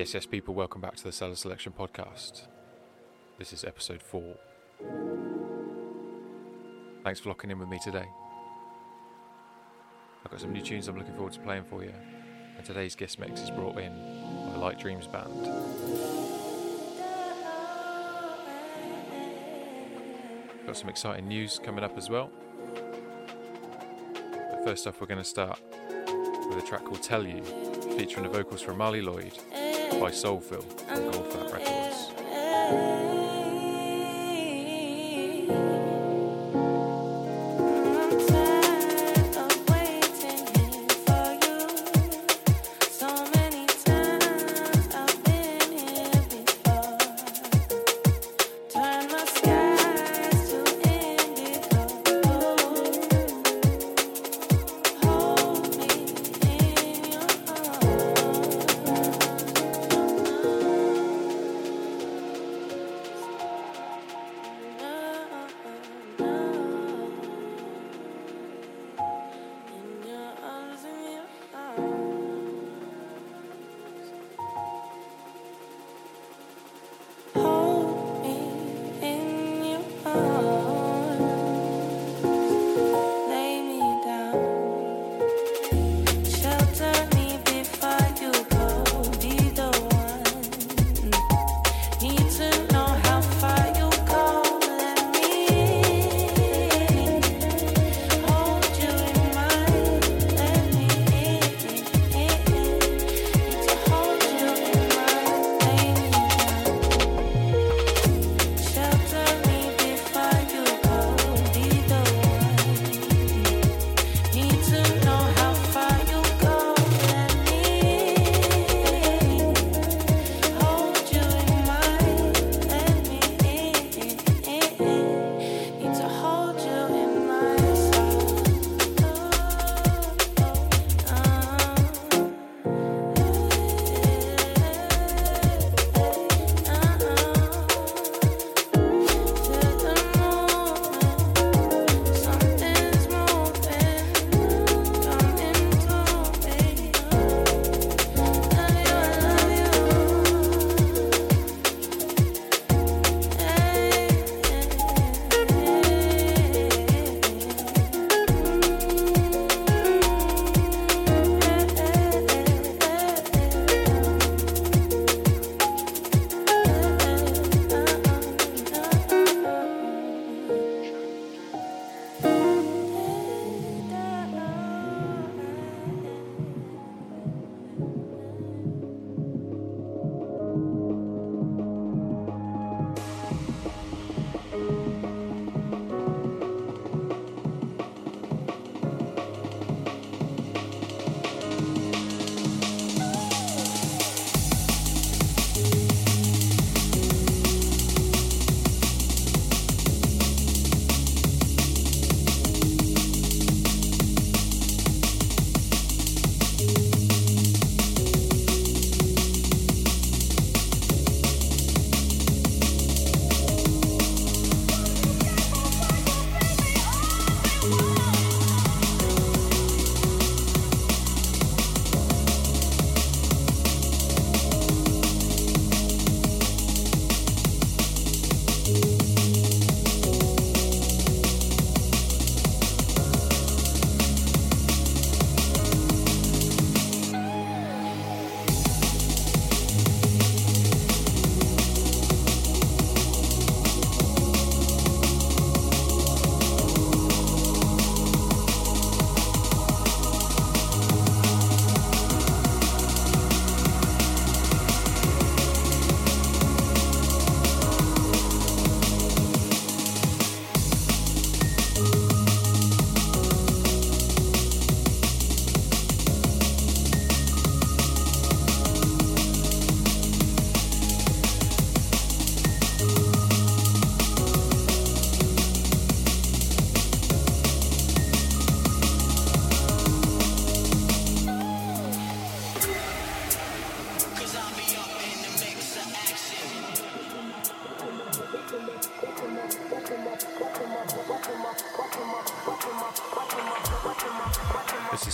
Yes, yes, people, welcome back to the Cellar Selection Podcast. This is episode four. Thanks for locking in with me today. I've got some new tunes I'm looking forward to playing for you, and today's guest mix is brought in by Light Dreams Band. Got some exciting news coming up as well. But first off, we're going to start with a track called Tell You, featuring the vocals from Marley Lloyd by Soulful on Goldflat Records.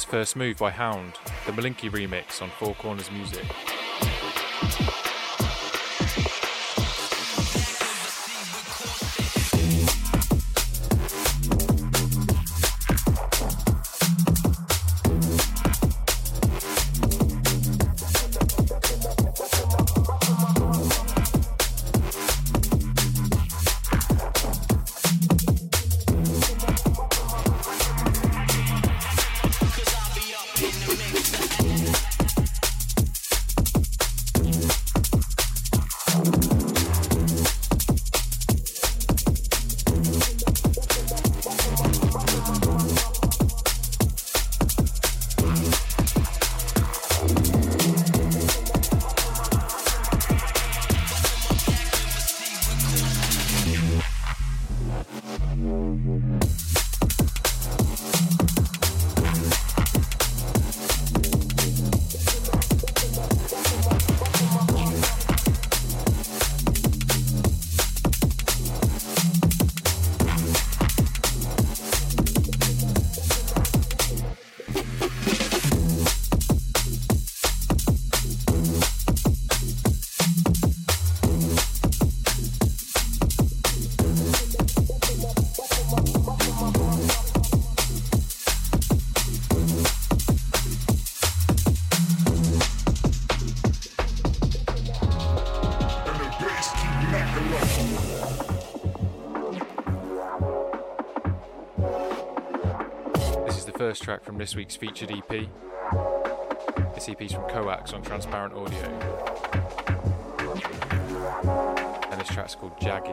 First Move by Hound, the Malinky remix on Four Corners Music. From this week's featured EP. This EP is from Coax on Transparent Audio. And this track's called Jagged.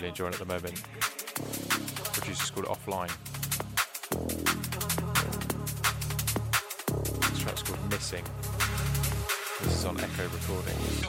Really enjoying at the moment. Producer's called Offline. This track's called Missing. This is on Echo Recordings.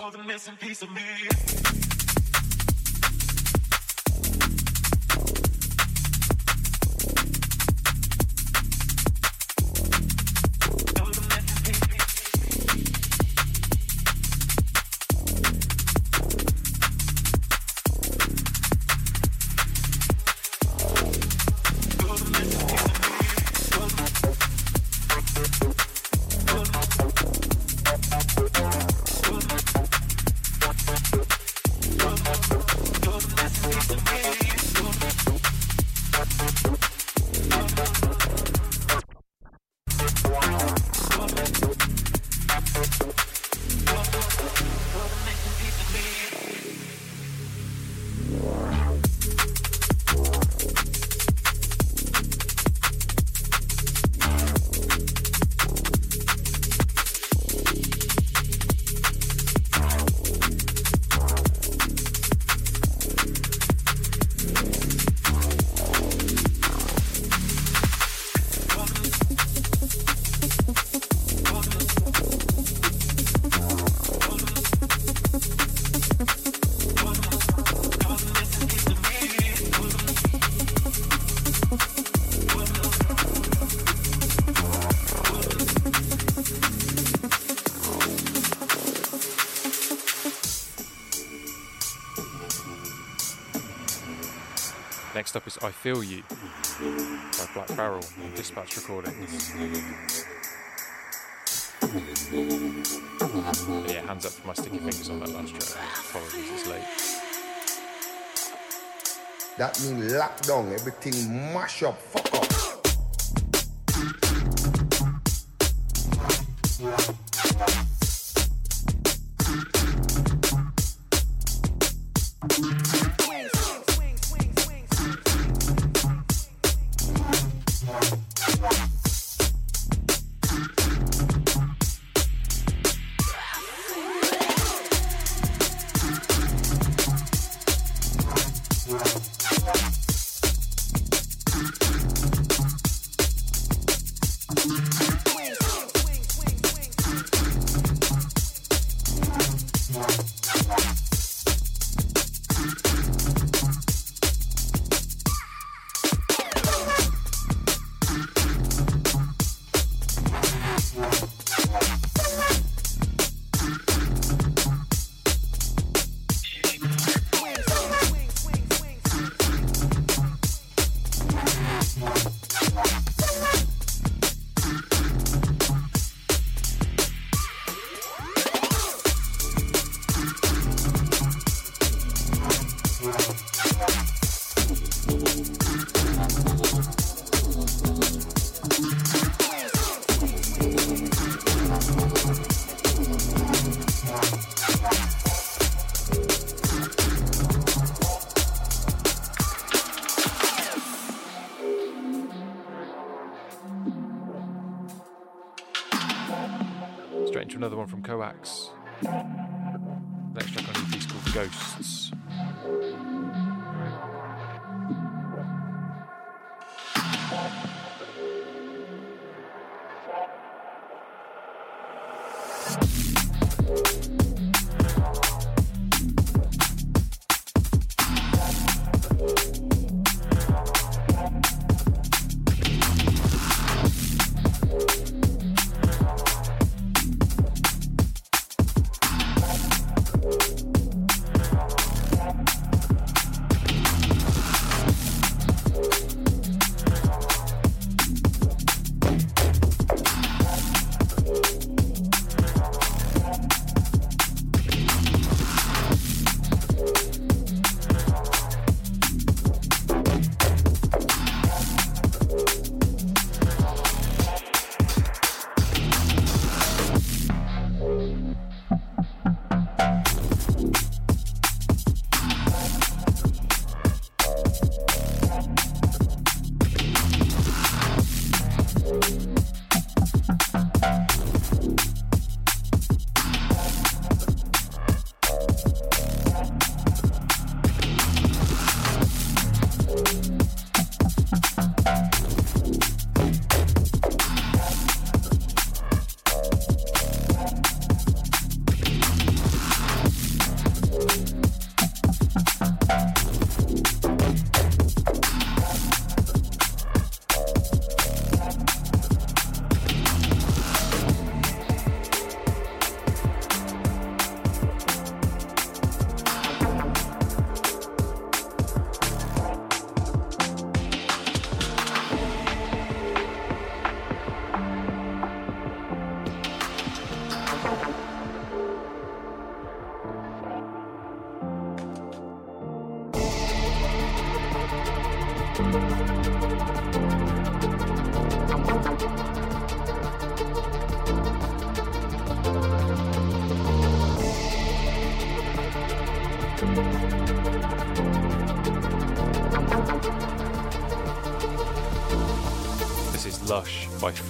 Up is I Feel You by Black Barrel on Dispatch Recordings. yeah, hands up for my sticky fingers on that last track. Apologies, it's late. That means lockdown, everything mash up,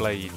Play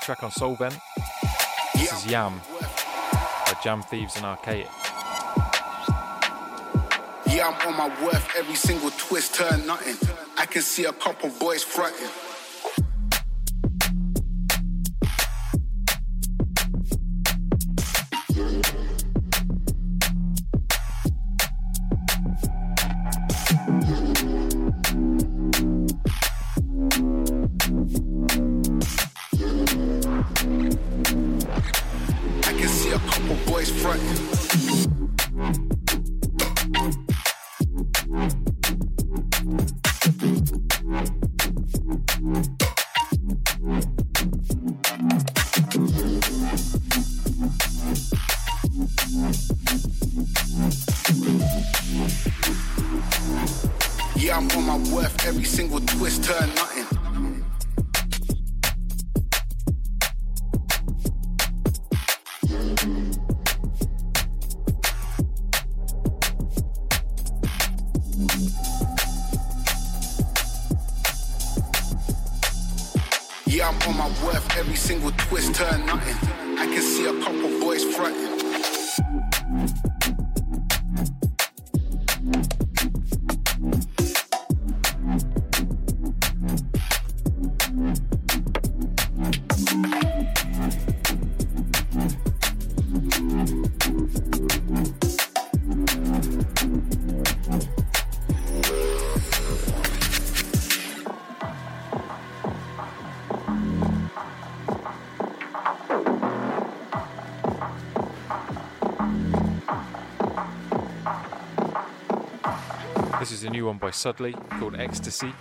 Flage. track on Soulvent. This is Yam by Jam Thieves and Archaic. Yeah, I'm on my worth. Every single twist turn nothing. I can see a couple boys fronting. New one by Sudley called Ecstasy.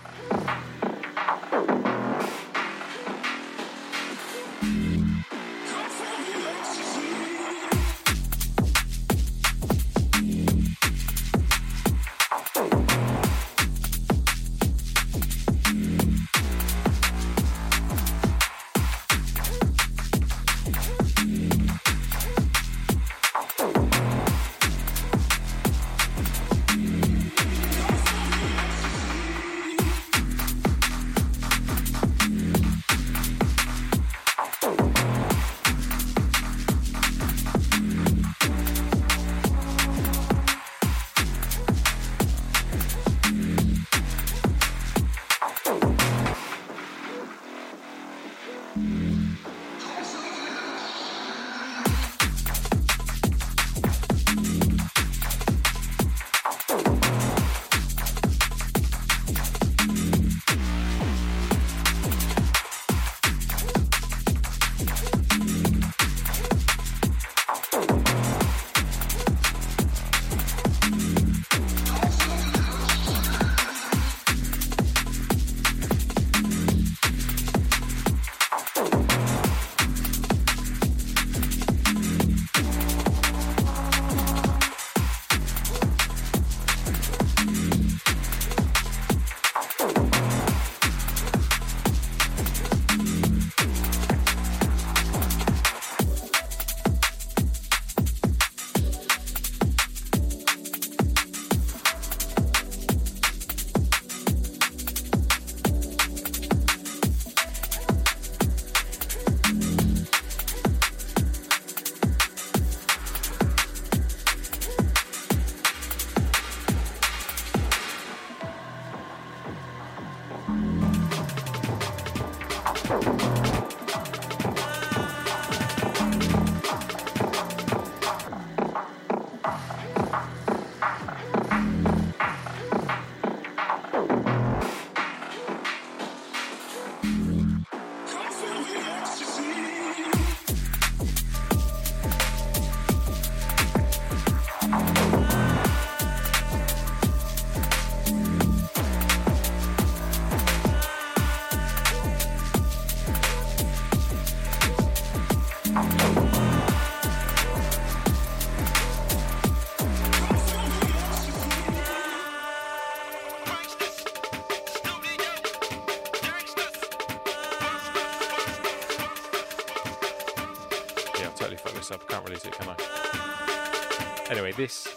This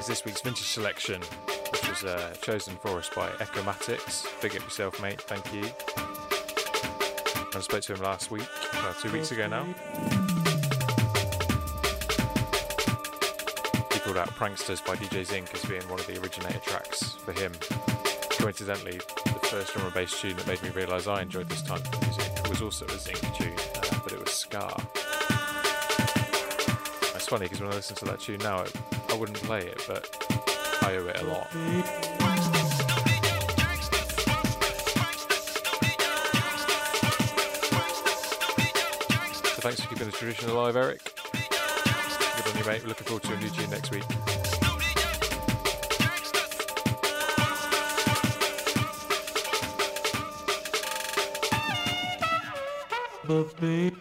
is this week's vintage selection, which was uh, chosen for us by Ecomatics. Big up yourself, mate. Thank you. I spoke to him last week, well, two weeks ago now. He called out Pranksters by DJ Zinc as being one of the originator tracks for him. Coincidentally, the first drum and bass tune that made me realise I enjoyed this type of music was also a Zinc tune, uh, but it was Scar. It's funny because when I listen to that tune now, it, I wouldn't play it, but I owe it a lot. Thanks for keeping the tradition alive, Eric. Good on you, mate. We're looking forward to a new tune next week. But baby.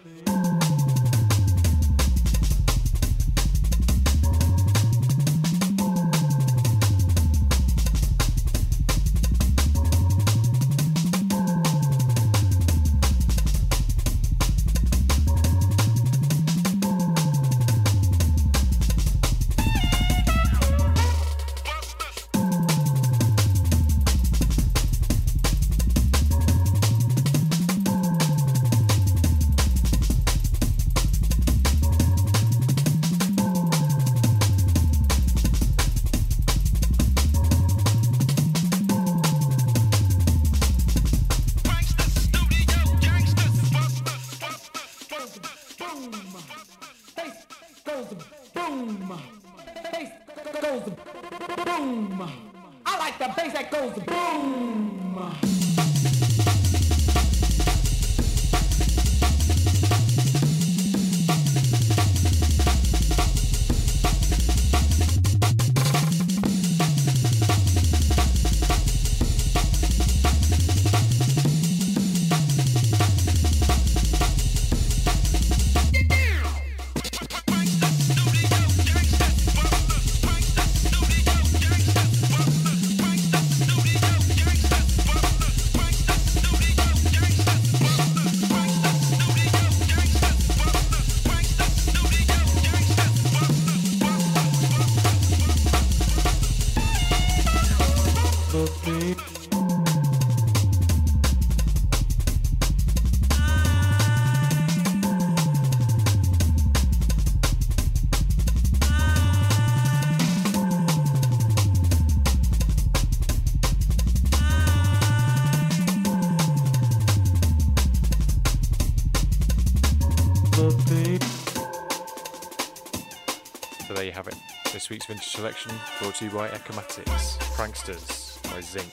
Selection brought to you by Ecomatics, Pranksters by Zinc.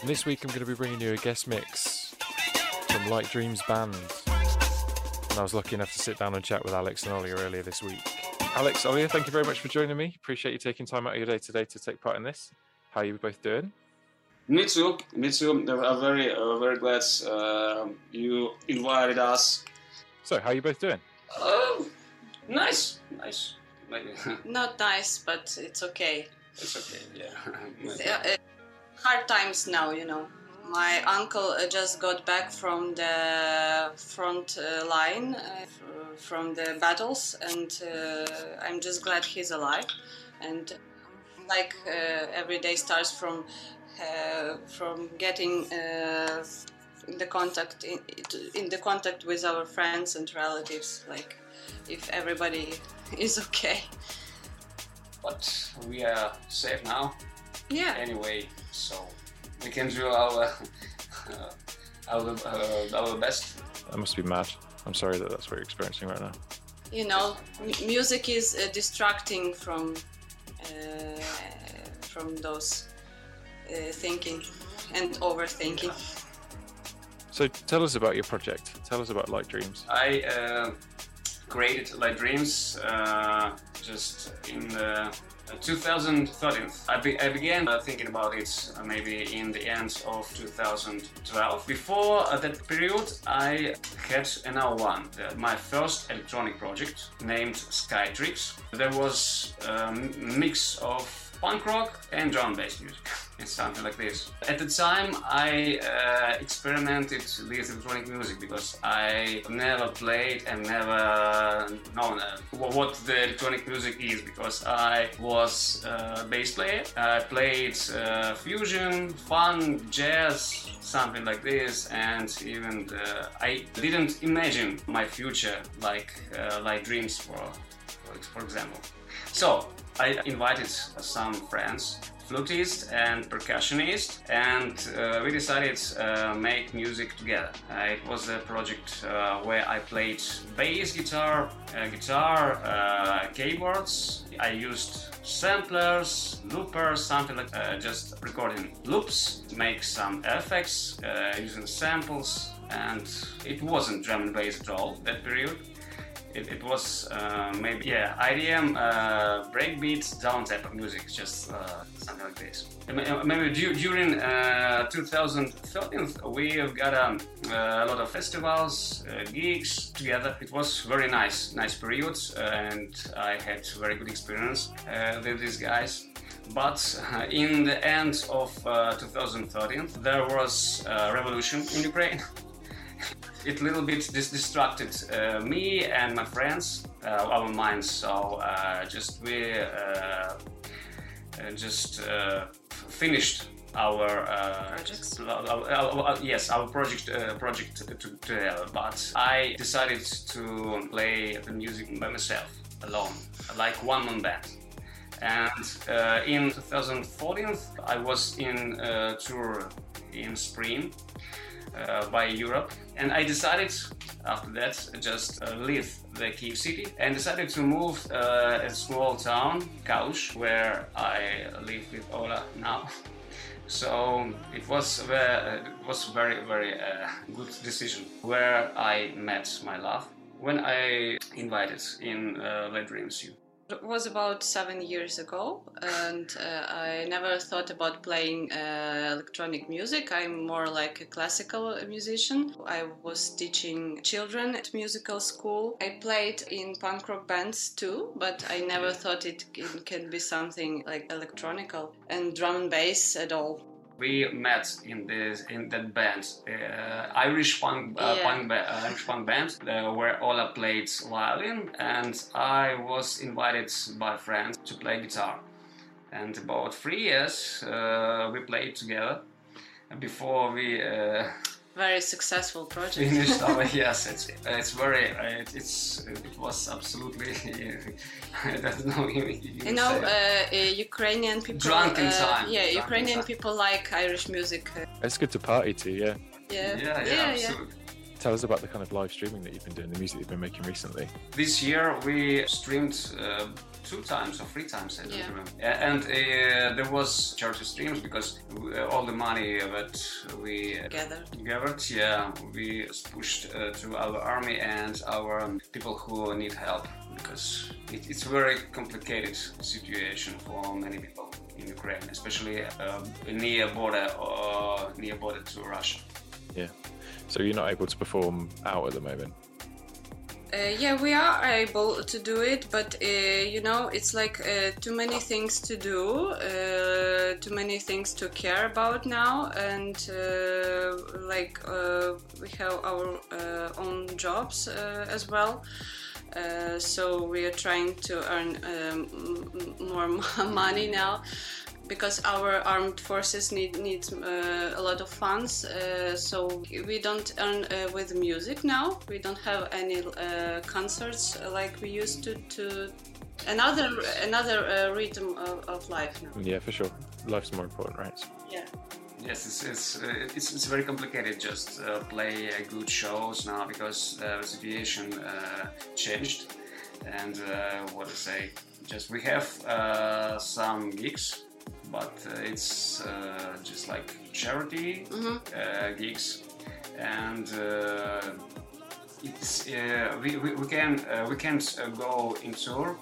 And this week I'm going to be bringing you a guest mix from Light Dreams Band. And I was lucky enough to sit down and chat with Alex and Ollie earlier this week. Alex, Ollie, thank you very much for joining me. Appreciate you taking time out of your day today to take part in this. How are you both doing? Me too. Me too. I'm very, uh, very glad uh, you invited us so, how are you both doing? Oh, nice, nice. Not nice, but it's okay. It's okay, yeah. uh, hard times now, you know. My uncle uh, just got back from the front uh, line, uh, from the battles, and uh, I'm just glad he's alive. And like uh, every day starts from from getting in the contact in, in the contact with our friends and relatives like if everybody is okay. But we are safe now. Yeah. Anyway so we can do our uh, our, uh, our best. That must be mad. I'm sorry that that's what you're experiencing right now. You know m- music is uh, distracting from uh, from those uh, thinking and overthinking so tell us about your project. Tell us about Light Dreams. I uh, created Light Dreams uh, just in the 2013. I, be, I began uh, thinking about it uh, maybe in the end of 2012. Before uh, that period, I had another one, my first electronic project named Sky Trips. There was a mix of punk rock and drum bass music. It's something like this. At the time, I uh, experimented with electronic music because I never played and never known uh, what the electronic music is because I was a bass player. I played uh, fusion, funk, jazz, something like this, and even the, I didn't imagine my future like uh, like dreams for for example. So I invited some friends flutist and percussionist, and uh, we decided uh, make music together. Uh, it was a project uh, where I played bass guitar, uh, guitar, uh, keyboards. I used samplers, loopers, something like just recording loops, make some effects using samples, and it wasn't drum and bass at all that period. It, it was uh, maybe yeah IDM uh, breakbeat down tempo music, just uh, something like this. Maybe du- during uh, 2013 we got um, a lot of festivals, uh, gigs together. It was very nice, nice period, and I had very good experience uh, with these guys. But uh, in the end of uh, 2013, there was a revolution in Ukraine. it little bit dis- distracted uh, me and my friends, uh, our minds. So uh, just we uh, uh, just uh, finished our uh, Projects? yes, our project uh, project to- to-. But I decided to play the music by myself, alone, like one man band. And uh, in 2014, I was in a tour in spring uh, by Europe, and I decided after that just uh, leave the Kiev city and decided to move uh, a small town, Kaush, where I live with Ola now. So it was it was very very uh, good decision where I met my love when I invited in uh, Light Dreams You. It was about seven years ago, and uh, I never thought about playing uh, electronic music. I'm more like a classical musician. I was teaching children at musical school. I played in punk rock bands too, but I never thought it can- be something like electronical and drum and bass at all. We met in this in that band, uh, Irish punk uh, Yeah. punk ba- uh, Irish punk band, uh, where Ola played violin, and I was invited by friends to play guitar. And about three years uh, we played together before we uh, Very successful project. finished our yes. It's it's very uh, it, it's it was absolutely I don't know you, you You know, uh, uh, Ukrainian people. Drunk in uh, time. Yeah, Drunk Ukrainian time. people like Irish music. uh, It's good to party to, yeah. yeah, yeah, yeah, absolutely. Tell us about the kind of live streaming that you've been doing, the music you've been making recently. This year we streamed uh, two times or three times, I don't Yeah. remember. And uh, there was charity streams because uh, all the money that we Together. gathered, yeah, we pushed uh, to our army and our um, people who need help because it, it's a very complicated situation for many people in Ukraine, especially uh, near border or near border to Russia. Yeah. So you're not able to perform out at the moment. Uh, yeah, we are able to do it, but uh, you know, it's like uh, too many things to do, too many things to care about now, and like we have our own jobs as well. Uh, so we are trying to earn um, more money now because our armed forces need need uh, a lot of funds. Uh, so we don't earn uh, with music now. We don't have any uh, concerts like we used to. to another another uh, rhythm of, of life now. Yeah, for sure. Life's more important, right? Yeah. Yes, it's it's, uh, it's it's very complicated just uh, play uh, good shows now because uh, the situation uh, changed, and uh, what to say? Just we have uh, some gigs, but uh, it's uh, just like charity uh, gigs, and uh, it's uh, we, we, we can uh, we can't uh, go in tour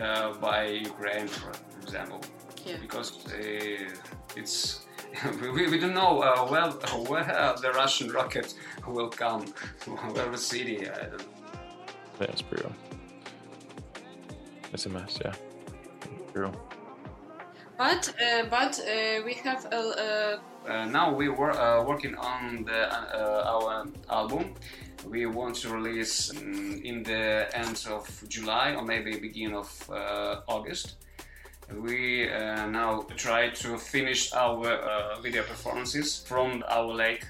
uh, by Ukraine, for example Yeah. because uh, it's we, we don't know uh, where where the Russian rocket will come, where the city. I don't Yeah, it's brutal. It's a mess, yeah. Brutal. But uh, but uh, we have a. Uh, now we were working on the, our album. We want to release um, in the end of July or maybe beginning of August. We uh, now try to finish our uh, video performances from our lake.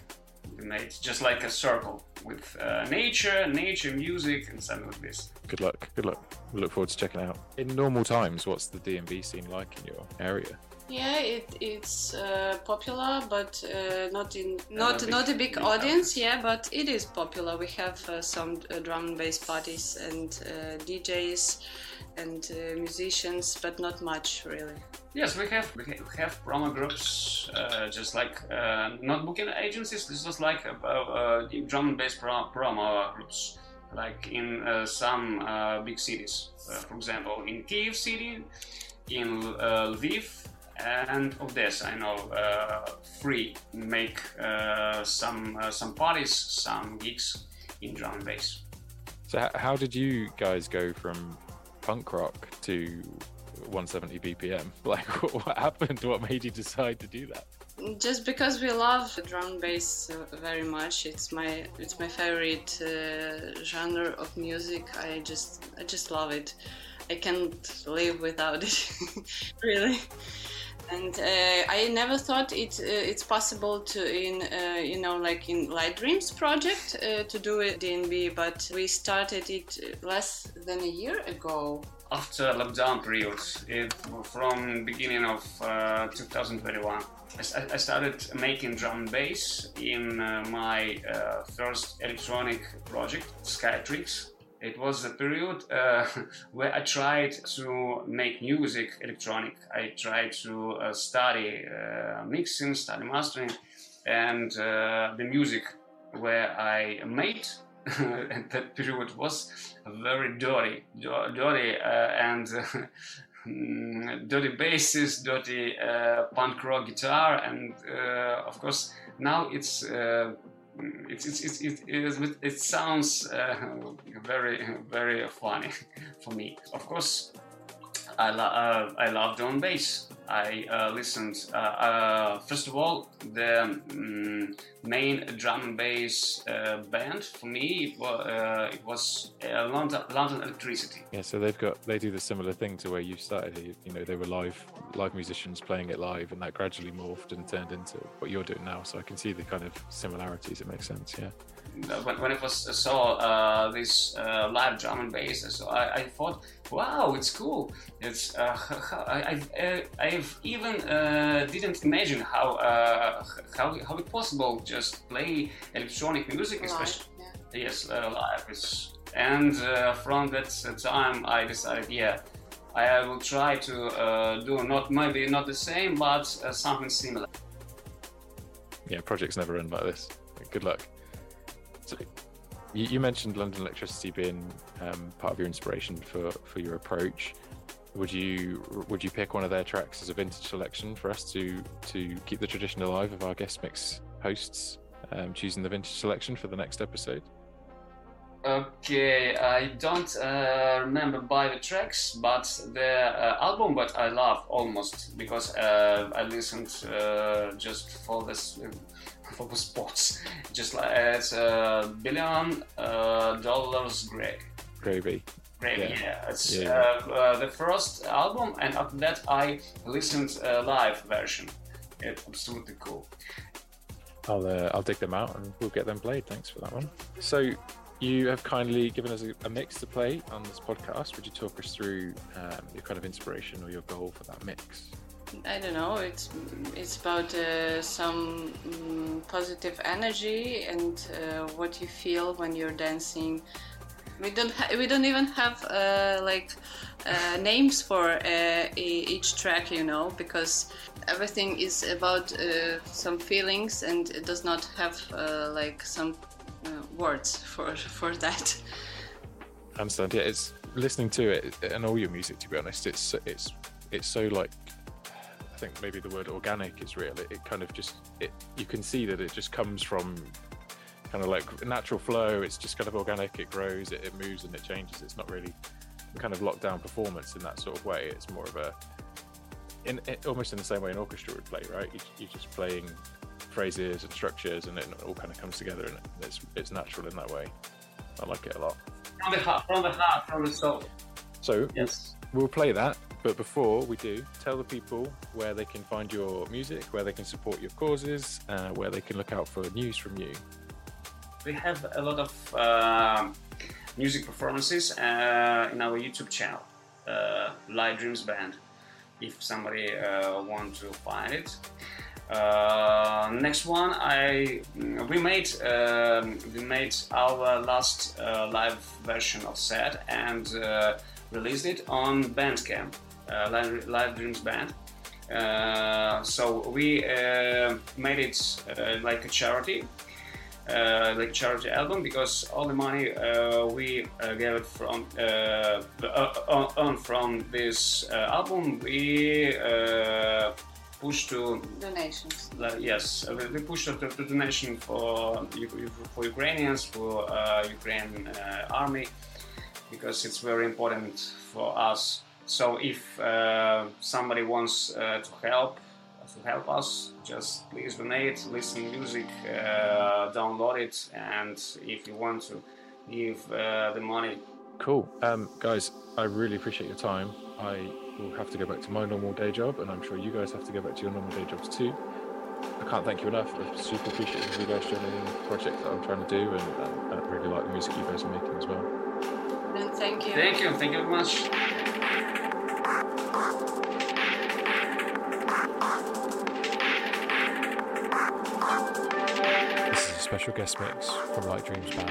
We made just like a circle with uh, nature, nature, music, and something like this. Good luck. Good luck. We look forward to checking it out. In normal times, what's the DNB scene like in your area? Yeah, it, it's uh, popular, but uh, not in not big- not a big big audience. Yeah, but it is popular. We have uh, some uh, drum and bass parties and uh, DJs and uh, musicians, but not much really. Yes, we have we have promo groups, uh, just like uh, not booking agencies. This is like uh, drum and bass pro- promo groups, like in uh, some uh, big cities. Uh, for example, in Kiev city, in Lviv, and Odessa. I know free make some some parties, some gigs in drum and bass. So, how did you guys go from punk rock to 170 BPM? Like, what, happened? What made you decide to do that? Just because we love drum bass uh, very much, it's my it's my favorite uh, genre of music. I just I just love it. I can't live without it, really. And uh, I never thought it uh, it's possible to in uh, you know like in Light Dreams project uh, to do it DNB, but we started it less than a year ago. After lockdown period, it, from beginning of uh, 2021, I started making drum and bass in uh, my uh, first electronic project, Skytrix. It was a period uh, where I tried to make music electronic. I tried to uh, study uh, mixing, study mastering, and the music where I made at that period was very dirty, dirty, uh, and mm, dirty basses, dirty uh, punk rock guitar, and uh, of course now it's. It, it, is- it sounds very very funny for me. Of course, I, lo- uh, I love drum bass. I uh, listened, uh, uh, first of all, the mm, main drum and bass uh, band for me it was, uh, it was uh, London, London Electricity. Yeah, so they've got they do the similar thing to where you started. You, you know, they were live live musicians playing it live, and that gradually morphed and turned into what you're doing now. So I can see the kind of similarities. It makes sense. Yeah. When, when I was uh, saw uh, this uh, live drum and bass, so I, I thought, wow, it's cool. It's uh, I, I, uh, I've even uh, didn't imagine how uh, how how it possible just play electronic music, especially yeah. yes uh, live. It's, and uh, from that time, I decided, yeah. I will try to uh, do not maybe not the same, but uh, something similar. Yeah, projects never end like this. Good luck. So, you, you mentioned London Electricity being um, part of your inspiration for, for your approach. Would you would you pick one of their tracks as a vintage selection for us to to keep the tradition alive of our guest mix hosts um, choosing the vintage selection for the next episode? Okay, I don't uh, remember by the tracks, but the uh, album that I love almost because uh, I listened uh, just for this for the spots, just like it's a billion uh, dollars Greg. Gravy. Greg, Yeah. yeah, it's Yeah. Uh, uh, the first album, and after that I listened uh, live version. It's absolutely cool. I'll uh, I'll dig them out and we'll get them played. Thanks for that one. So you have kindly given us a, a mix to play on this podcast. Would you talk us through um, your kind of inspiration or your goal for that mix? I don't know. It's it's about uh, some mm, positive energy and uh, what you feel when you're dancing. We don't ha- we don't even have uh, like uh, names for uh, each track, you know, because everything is about uh, some feelings and it does not have like some words for for that. I understand. Yeah, it's listening to it and all your music. To be honest, it's it's it's so like I think maybe the word organic is real. It, it kind of just it you can see that it just comes from kind of like natural flow. It's just kind of organic. It grows. It, it moves and it changes. It's not really kind of locked down performance in that sort of way. It's more of a in it, almost in the same way an orchestra would play, right? You, you're just playing phrases and structures, and it all kind of comes together, and it's it's natural in that way. I like it a lot. From the heart, from the heart, from the soul. So Yes. we'll play that, but before we do, tell the people where they can find your music, where they can support your causes, uh, where they can look out for news from you. We have a lot of uh, music performances uh, in our YouTube channel, uh, Light Dreams Band. if somebody uh, want to find it. Uh, next one, I we made um, we made our last uh, live version of set and uh, released it on Bandcamp, uh, live, live Dreams Band. Uh, so we uh, made it uh, like a charity, uh, like charity album because all the money uh, we uh, gave it from uh, uh, on from this uh, album we uh, pushed to Donations. like, yes, uh, we- push the, the donation for for Ukrainians, for uh, Ukrainian uh, army, because it's very important for us. So if uh, somebody wants uh, to help to help us, just please donate, listen to music, uh, download it, and if you want to give uh, the money Cool. Um, guys, I really appreciate your time. I will have to go back to my normal day job, and I'm sure you guys have to go back to your normal day jobs too. I can't thank you enough. I'm super appreciative of you guys joining the project that I'm trying to do, and, and, and I really like the music you guys are making as well. And thank you. Thank you, thank you very much. This is a special guest mix from Light Dreams Band.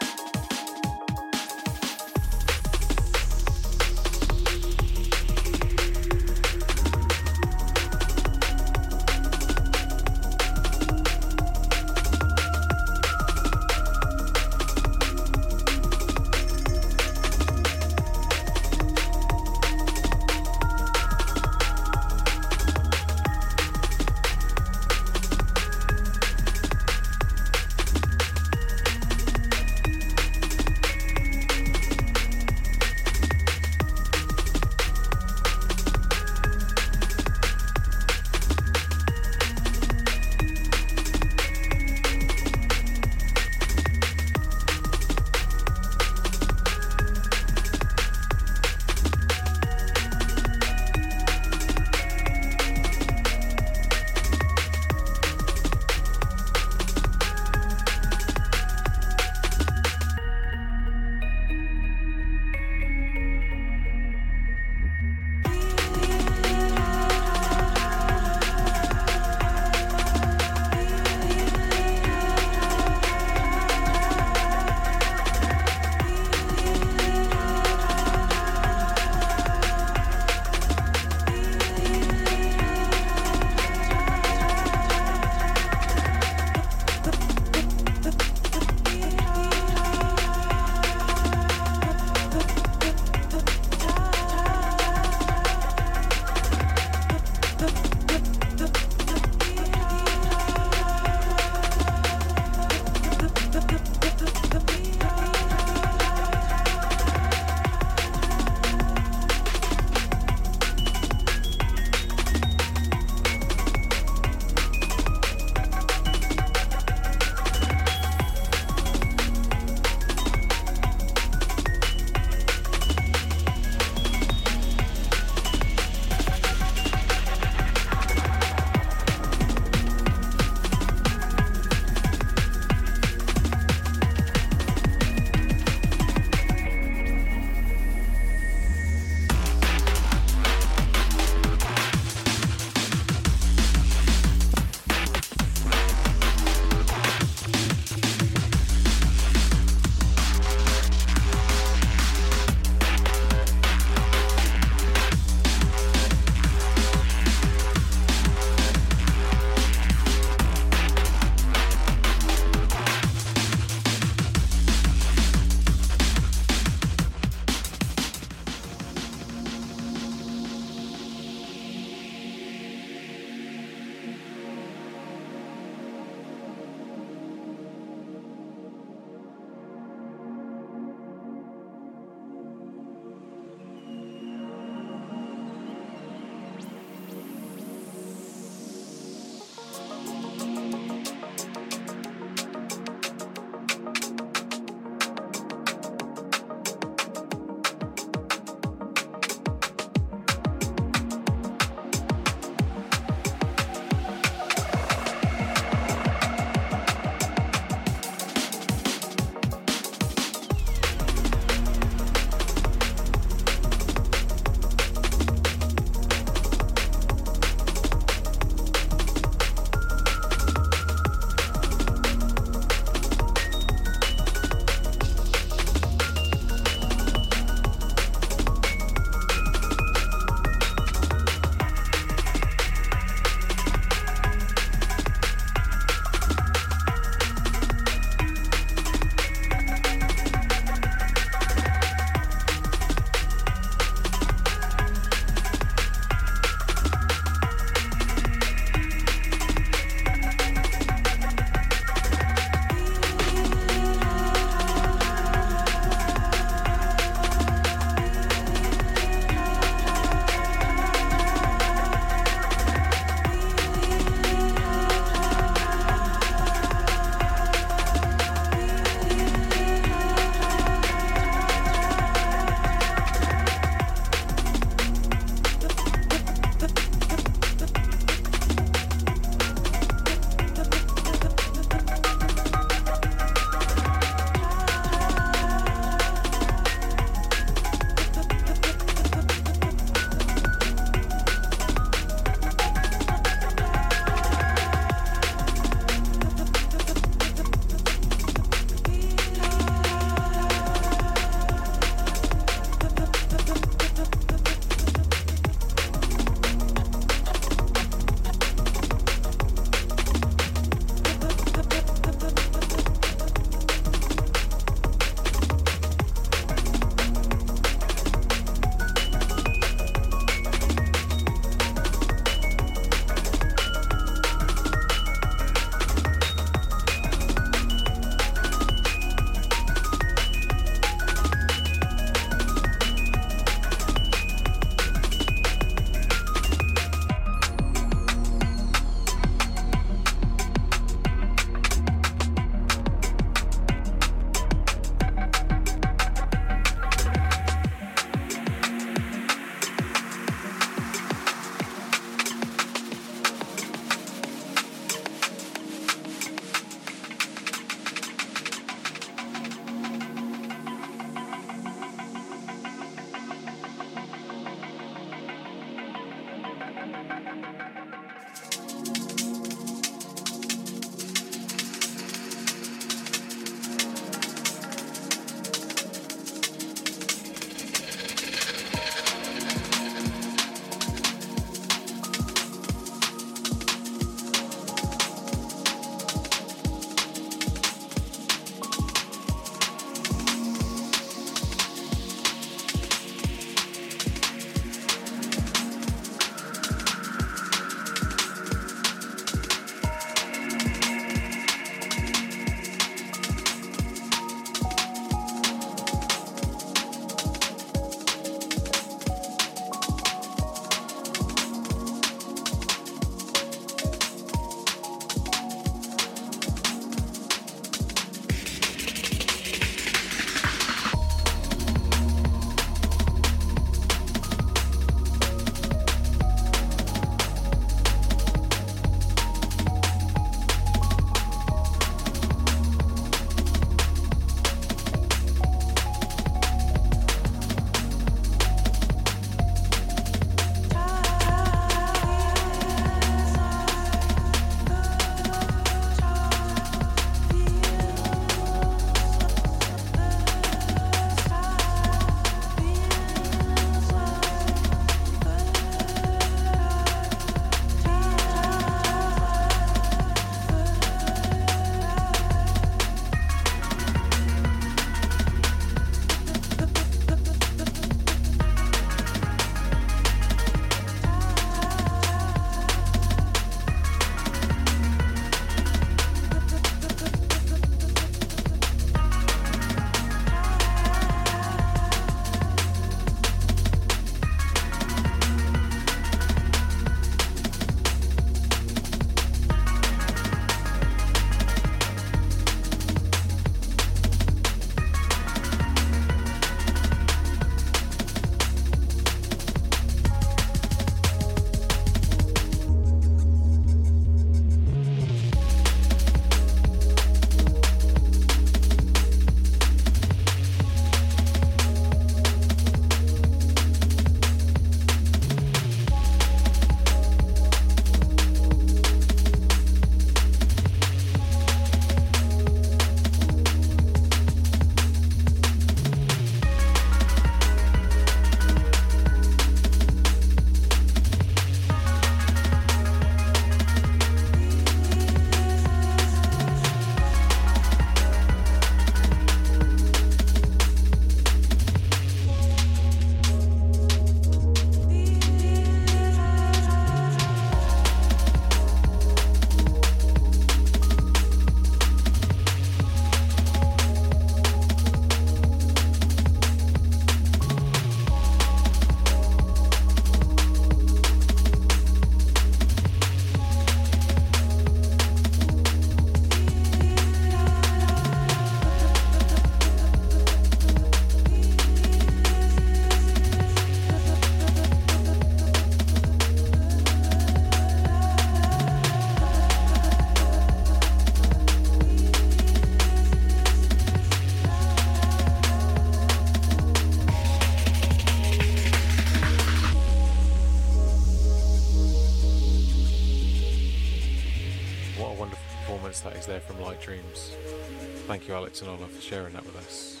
You, Alex and Ola, for sharing that with us.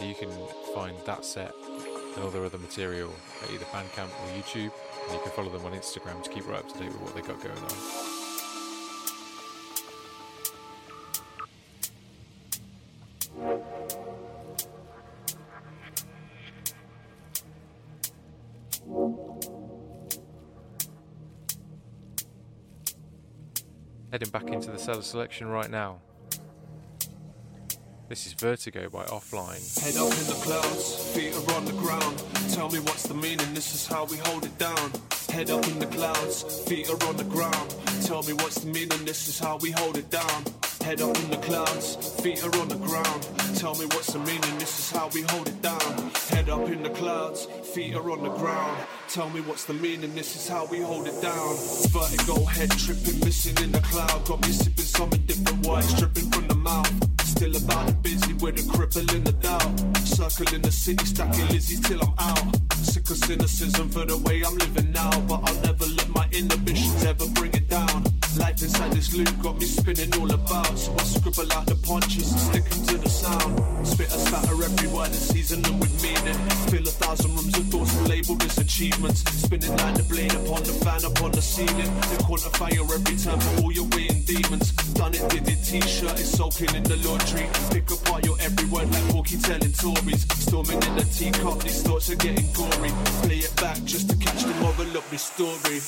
You can find that set and all their other material at either Bandcamp or YouTube, and you can follow them on Instagram to keep right up to date with what they got going on. Into selection right now. This is Vertigo by Offline. Head up in the clouds, feet are on the ground. Tell me what's the meaning, this is how we hold it down. Head up in the clouds, feet are on the ground. Tell me what's the meaning, this is how we hold it down. Head up in the clouds, feet are on the ground. Tell me what's the meaning, this is how we hold it down. Head up in the clouds, feet are on the ground. Tell me what's the meaning, this is how we hold it down. Vertigo, head tripping, missing in the cloud. Got me sipping something different, white dripping from the mouth. Still about it, busy with a cripple in the doubt. Circling the city, stacking Lizzies till I'm out. Sick of cynicism for the way I'm living now, but I'll never let my got me spinning all about, so I scribble out the punches and stick 'em to the sound. Spit a spatter word and season them with meaning. Fill a thousand rooms of thoughts and labeled as achievements. Spinning like the blade upon the fan upon the ceiling. They quantify your every turn for all your waiting demons. Done it, did it, t-shirt is soaking in the laundry. Pick apart your every word like Porky telling stories. Storming in the teacup, these thoughts are getting gory. Play it back just to catch the moral of this story.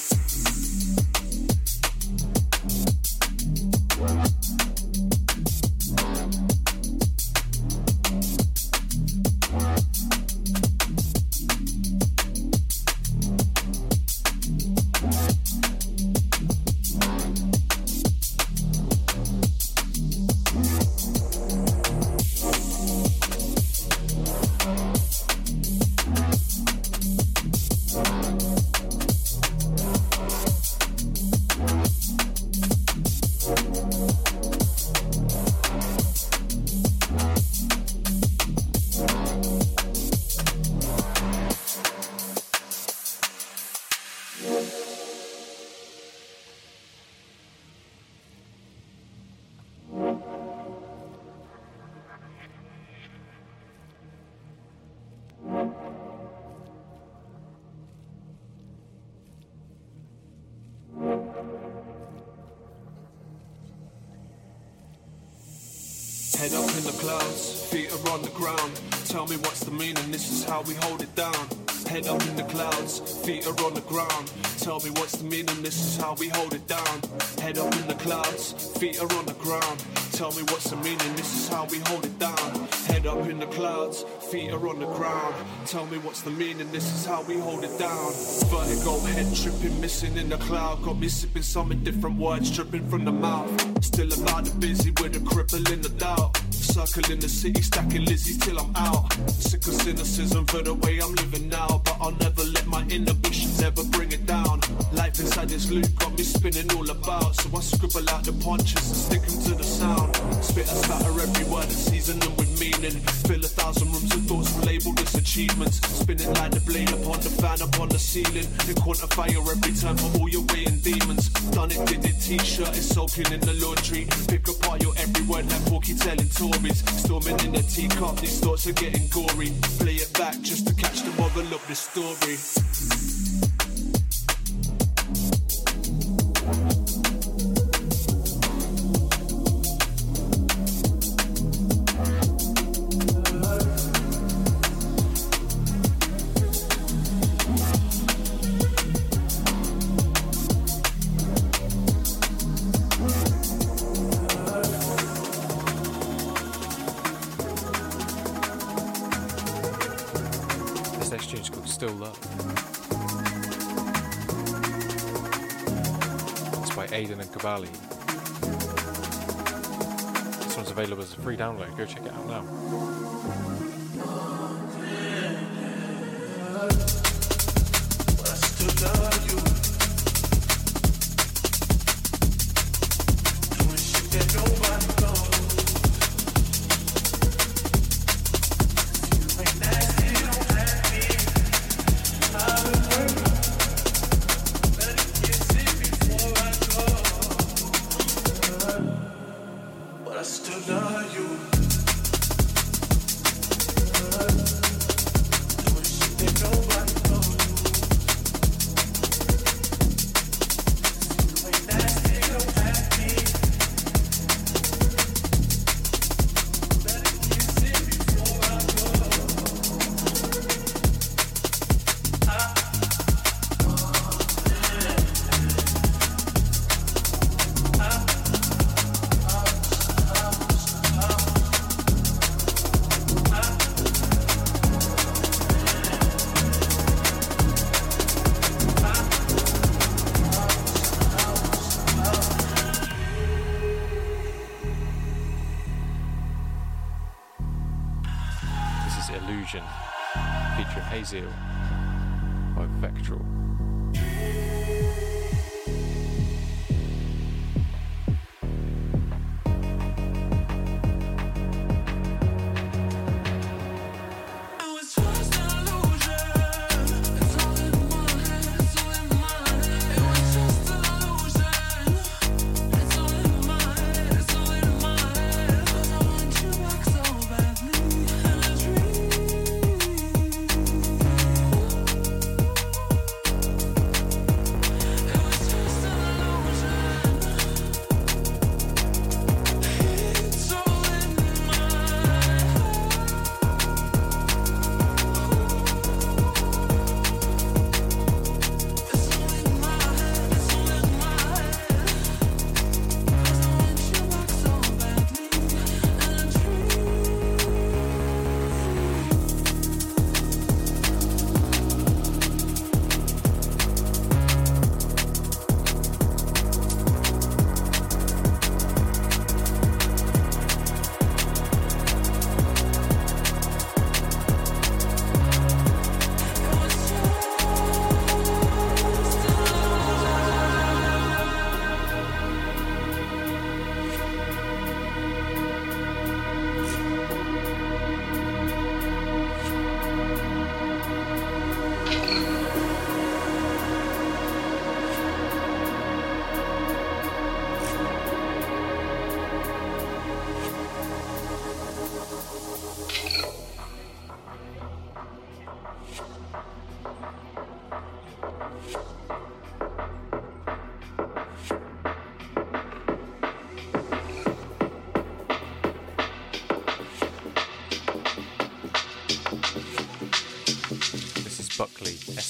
How we hold it down. Head up in the clouds, feet are on the ground. Tell me what's the meaning, this is how we hold it down. Head up in the clouds, feet are on the ground. Tell me what's the meaning, this is how we hold it down. Up in the clouds, feet are on the ground. Tell me what's the meaning, this is how we hold it down. Vertigo, head tripping, missing in the cloud. Got me sipping some in different words, dripping from the mouth. Still about to busy with a cripple in the doubt. Circling the city, stacking Lizzies till I'm out. Sick of cynicism for the way I'm living now. But I'll never let my inhibitions ever bring it down. Life inside this loop got me spinning all about. So I scribble out the punches and stick 'em to the sound. Spit and spatter every word and season them with meaning. Fill a thousand rooms of thoughts labeled as achievements. Spinning like the blade upon the fan upon the ceiling. And quantify every turn for all your waiting demons. Done it, did it, t-shirt is soaking in the laundry. Pick apart your every word like Porky telling stories. Storming in the teacup, these thoughts are getting gory. Play it back just to catch the moral of this story. Next tune's called Still Love. Aiden and Kabali. This one's available as a free download. Go check it out now.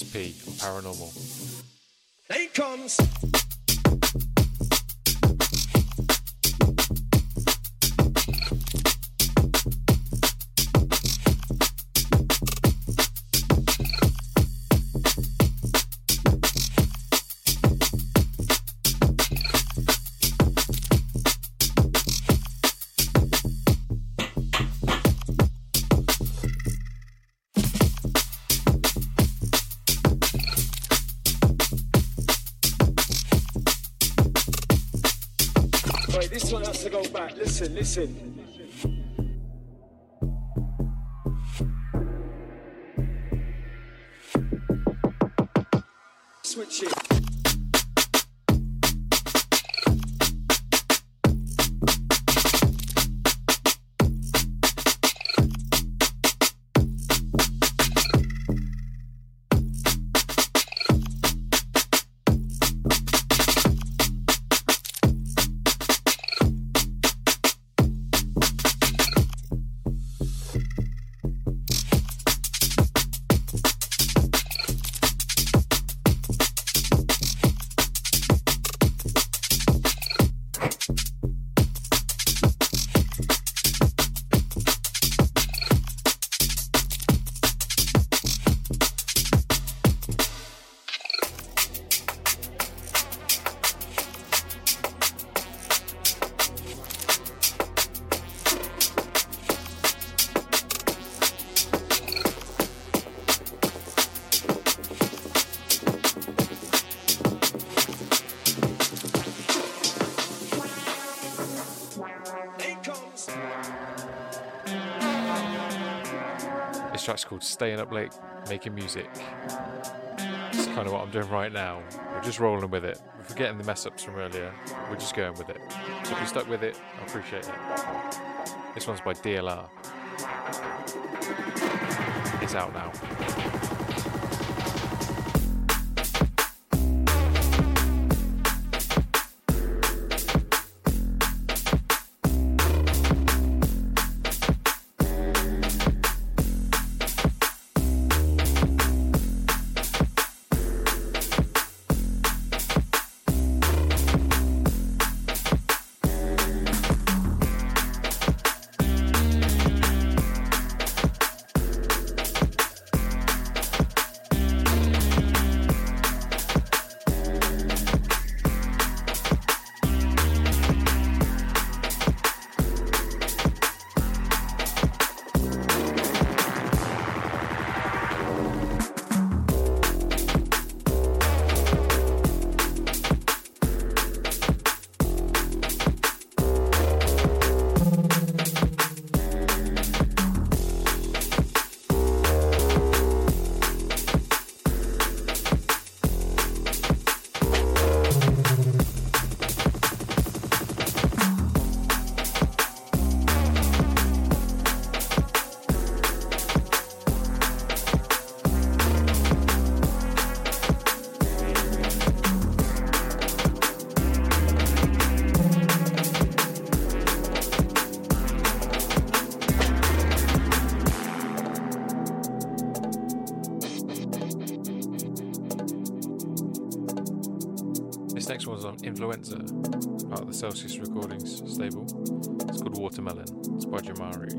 SP, and Paranormal. Here comes. Listen. Called Staying Up Late Making Music. It's kind of what I'm doing right now. We're just rolling with it. We're forgetting the mess ups from earlier. We're just going with it. So if you stuck with it, I appreciate it. This one's by DLR. It's out now. On Influenza, part of the Celsius Recordings stable. It's called Watermelon. It's by Jamari.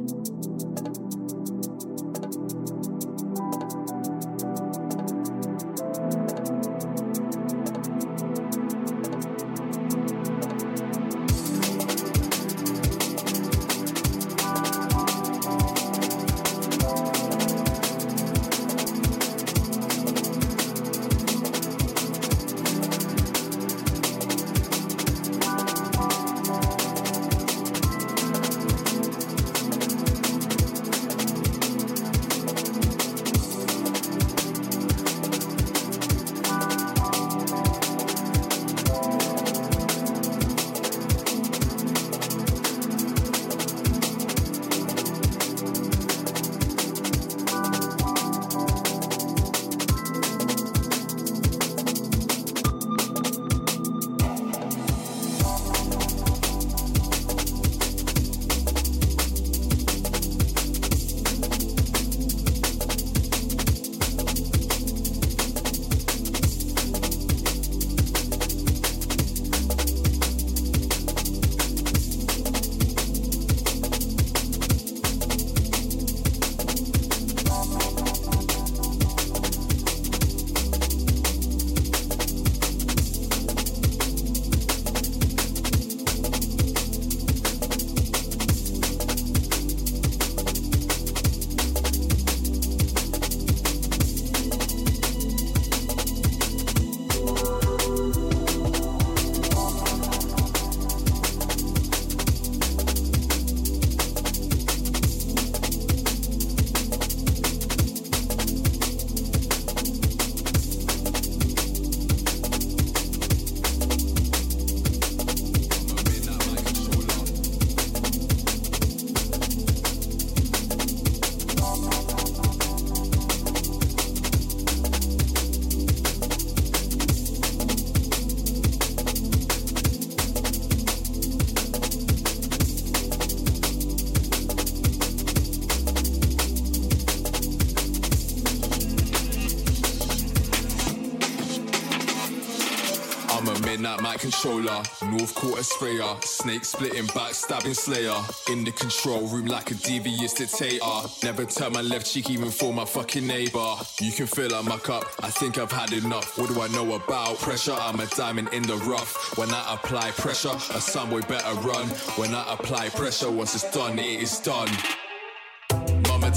Controller. North quarter sprayer. Snake splitting, backstabbing slayer. In the control room like a devious dictator. Never turn my left cheek even for my fucking neighbor. You can fill up my cup, I think I've had enough. What do I know about pressure? I'm a diamond in the rough. When I apply pressure, a some boy better run. When I apply pressure, once it's done, it is done.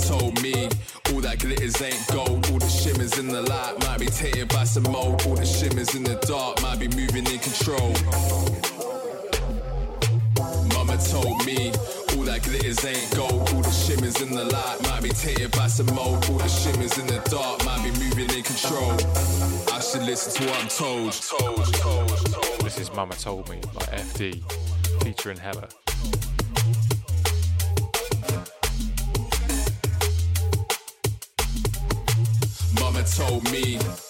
Told me all that glitters ain't gold. All the shimmers in the light might be tainted by some mold. All the shimmers in the dark might be moving in control. Mama told me all that glitters ain't gold. All the shimmers in the light might be tainted by some mold. All the shimmers in the dark might be moving in control. I should listen to what I'm told. This is Mama Told Me by FD featuring Hella. Told me.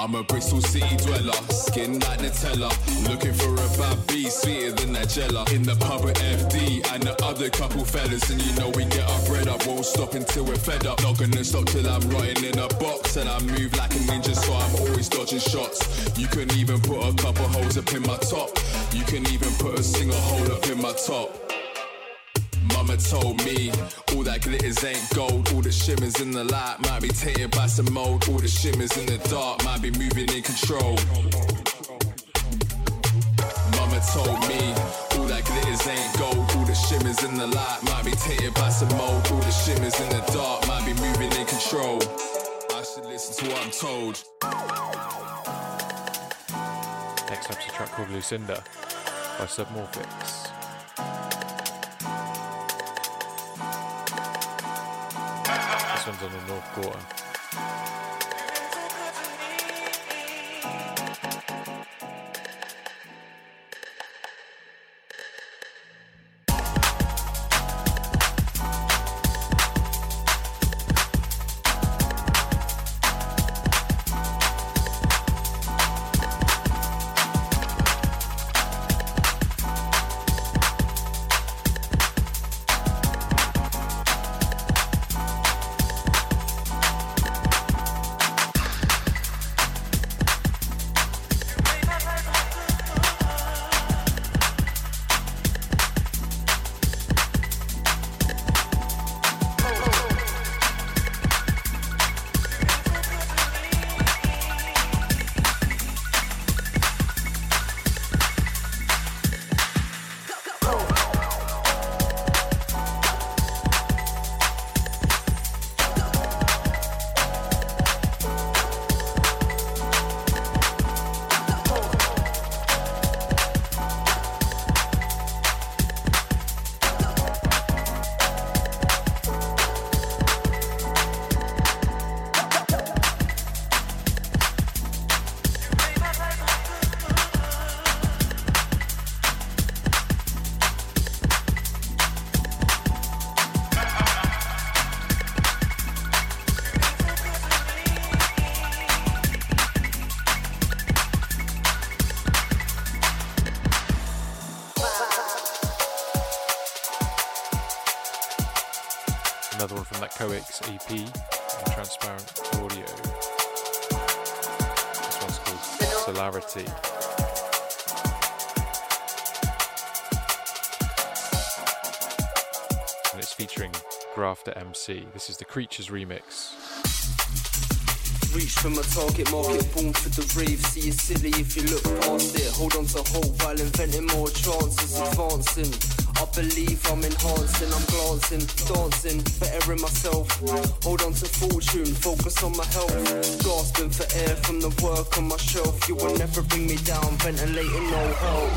I'm a Bristol City dweller, skin like Nutella. Looking for a bad bee, sweeter than Nigella. In the pub with FD and the other couple fellas, and you know we get our bread up. Won't stop until we're fed up. Not gonna stop till I'm rotting in a box, and I move like a ninja, so I'm always dodging shots. You can even put a couple holes up in my top. You can even put a single hole up in my top. Mama told me all that glitters ain't gold. All the shimmers in the light might be tainted by some mold. All the shimmers in the dark might be moving in control. Mama told me all that glitters ain't gold. All the shimmers in the light might be tainted by some mold. All the shimmers in the dark might be moving in control. I should listen to what I'm told. Next up's a track called Lucinda by Submorphics. On the North Quarter. EP on Transparent Audio. This one's called Solarity. And it's featuring Grafter MC. This is the Creatures remix. Reach for my target market, born for the rave. See you silly if you look past it. Hold on to hope while inventing more chances, advancing. I believe I'm enhancing, I'm glancing, dancing, bettering myself. Hold on to fortune, focus on my health. Gasping for air from the work on my shelf. You will never bring me down, ventilating no help.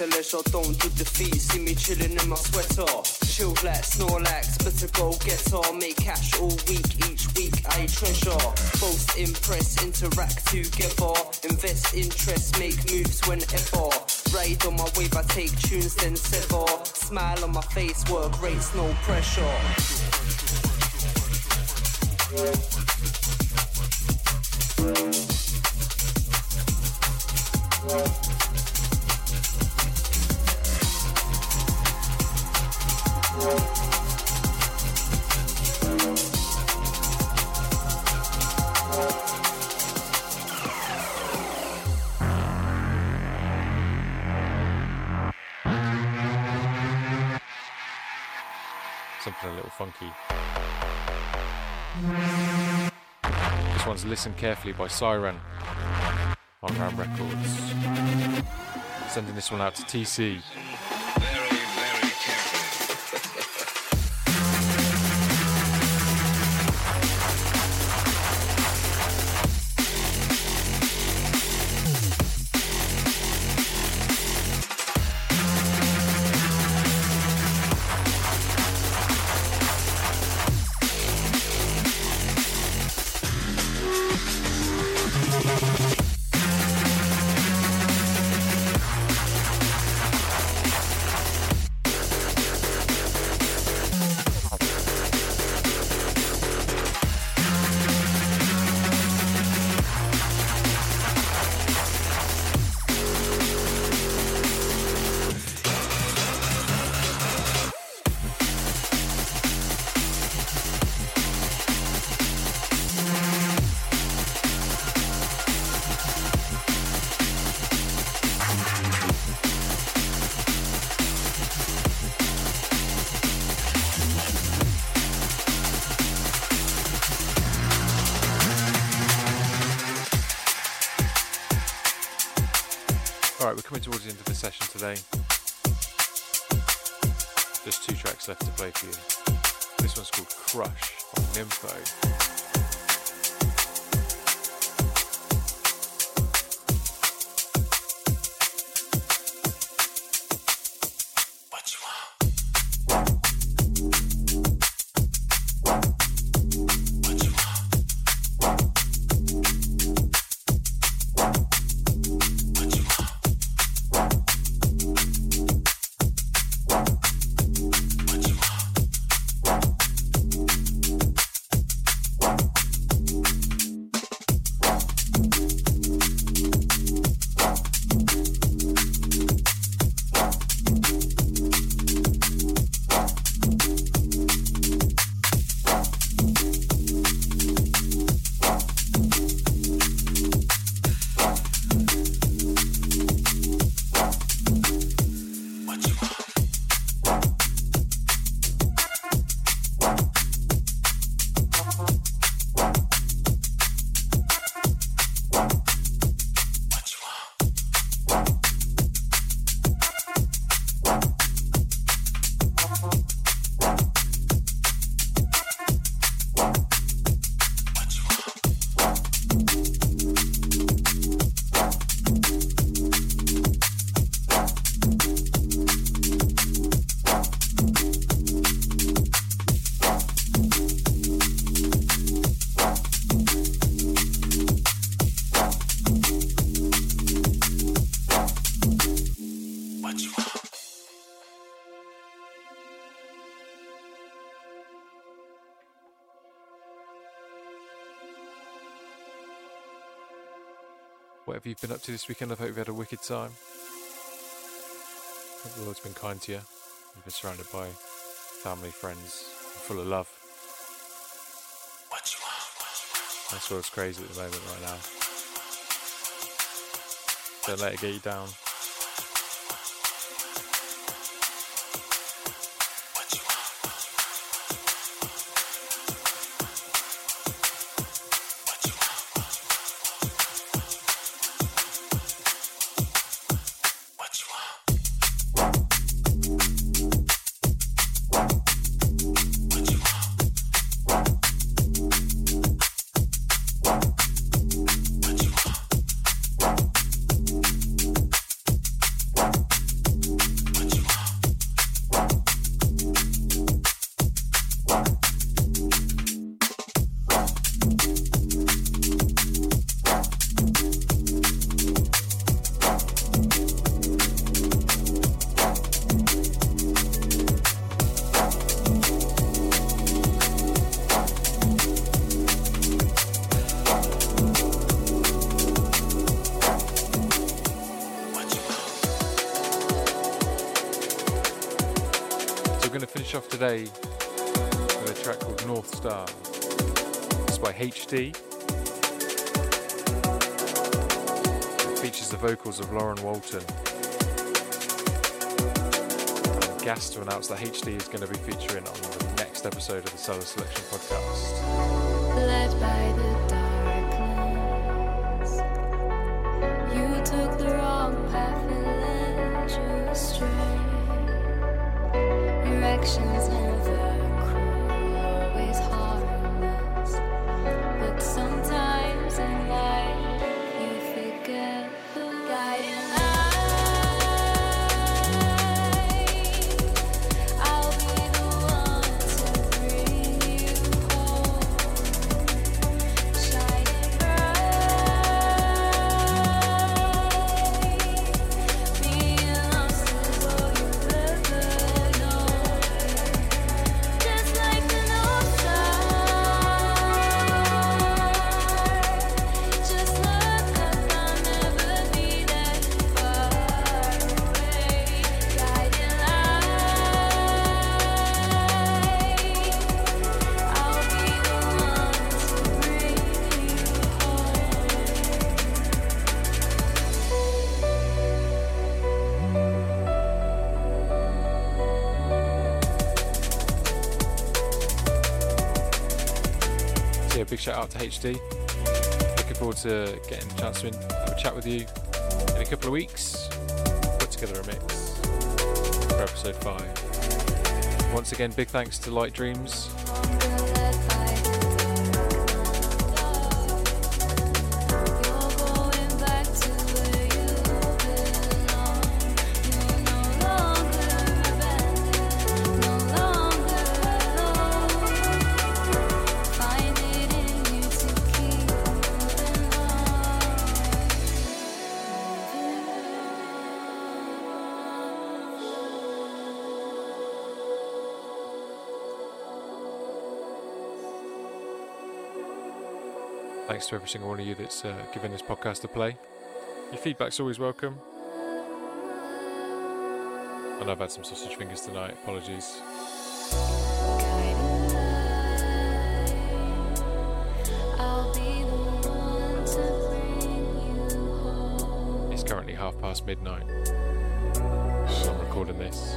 Better leisure, don't do defeat. See me chilling in my sweater. chilled like Snorlax, but to go get on, make cash all week, each week I treasure. Both impress, interact together, invest interest, make moves whenever. Ride on my wave, I take tunes, then sever. Smile on my face, work rates, no pressure. Listen Carefully by Siren on Ram Records. Sending this one out to TC. Today. Just two tracks left to play for you. This one's called Crush on Nympho. You've been up to this weekend, I hope you've had a wicked time. Hope the Lord's been kind to you. You've been surrounded by family, friends, full of love. This world's crazy at the moment right now. Don't let it get you down. Cellar Selection big shout out to HD. Looking forward to getting a chance to have a chat with you in a couple of weeks. Put together a mix for episode five. Once again, big thanks to Light Dreams. To every single one of you that's uh, given this podcast a play. Your feedback's always welcome. And I've had some sausage fingers tonight. Apologies. It's currently half past midnight. I'm recording this.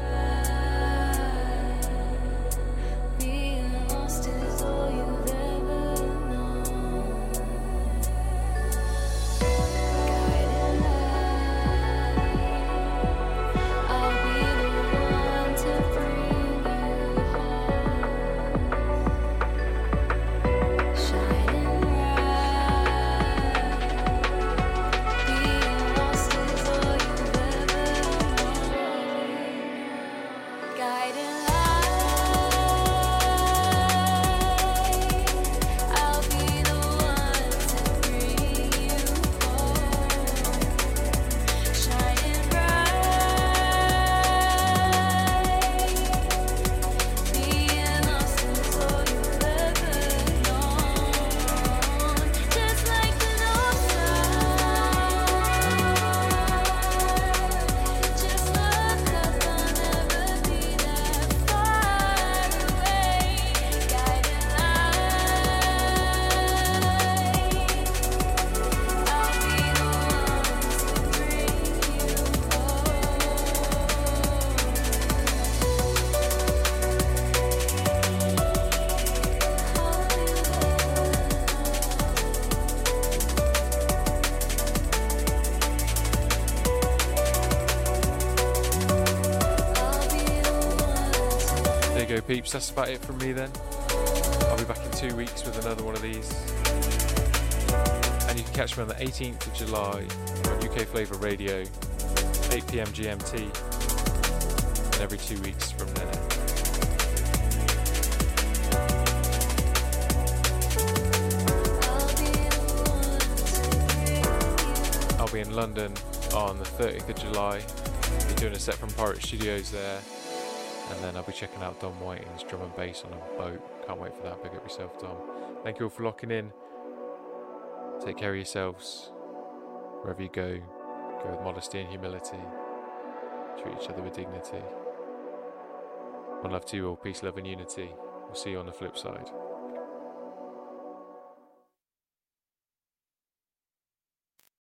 That's about it from me then. I'll be back in two weeks with another one of these. And you can catch me on the 18th of July on UK Flavour Radio, 8 pm GMT, and every two weeks from then. I'll be in London on the 30th of July. Be doing a set from Pirate Studios there. I'll be checking out Dom Whiting and his drum and bass on a boat. Can't wait for that. Big up yourself, Dom. Thank you all for locking in. Take care of yourselves. Wherever you go, go with modesty and humility. Treat each other with dignity. One love to you all. Peace, love, and unity. We'll see you on the flip side.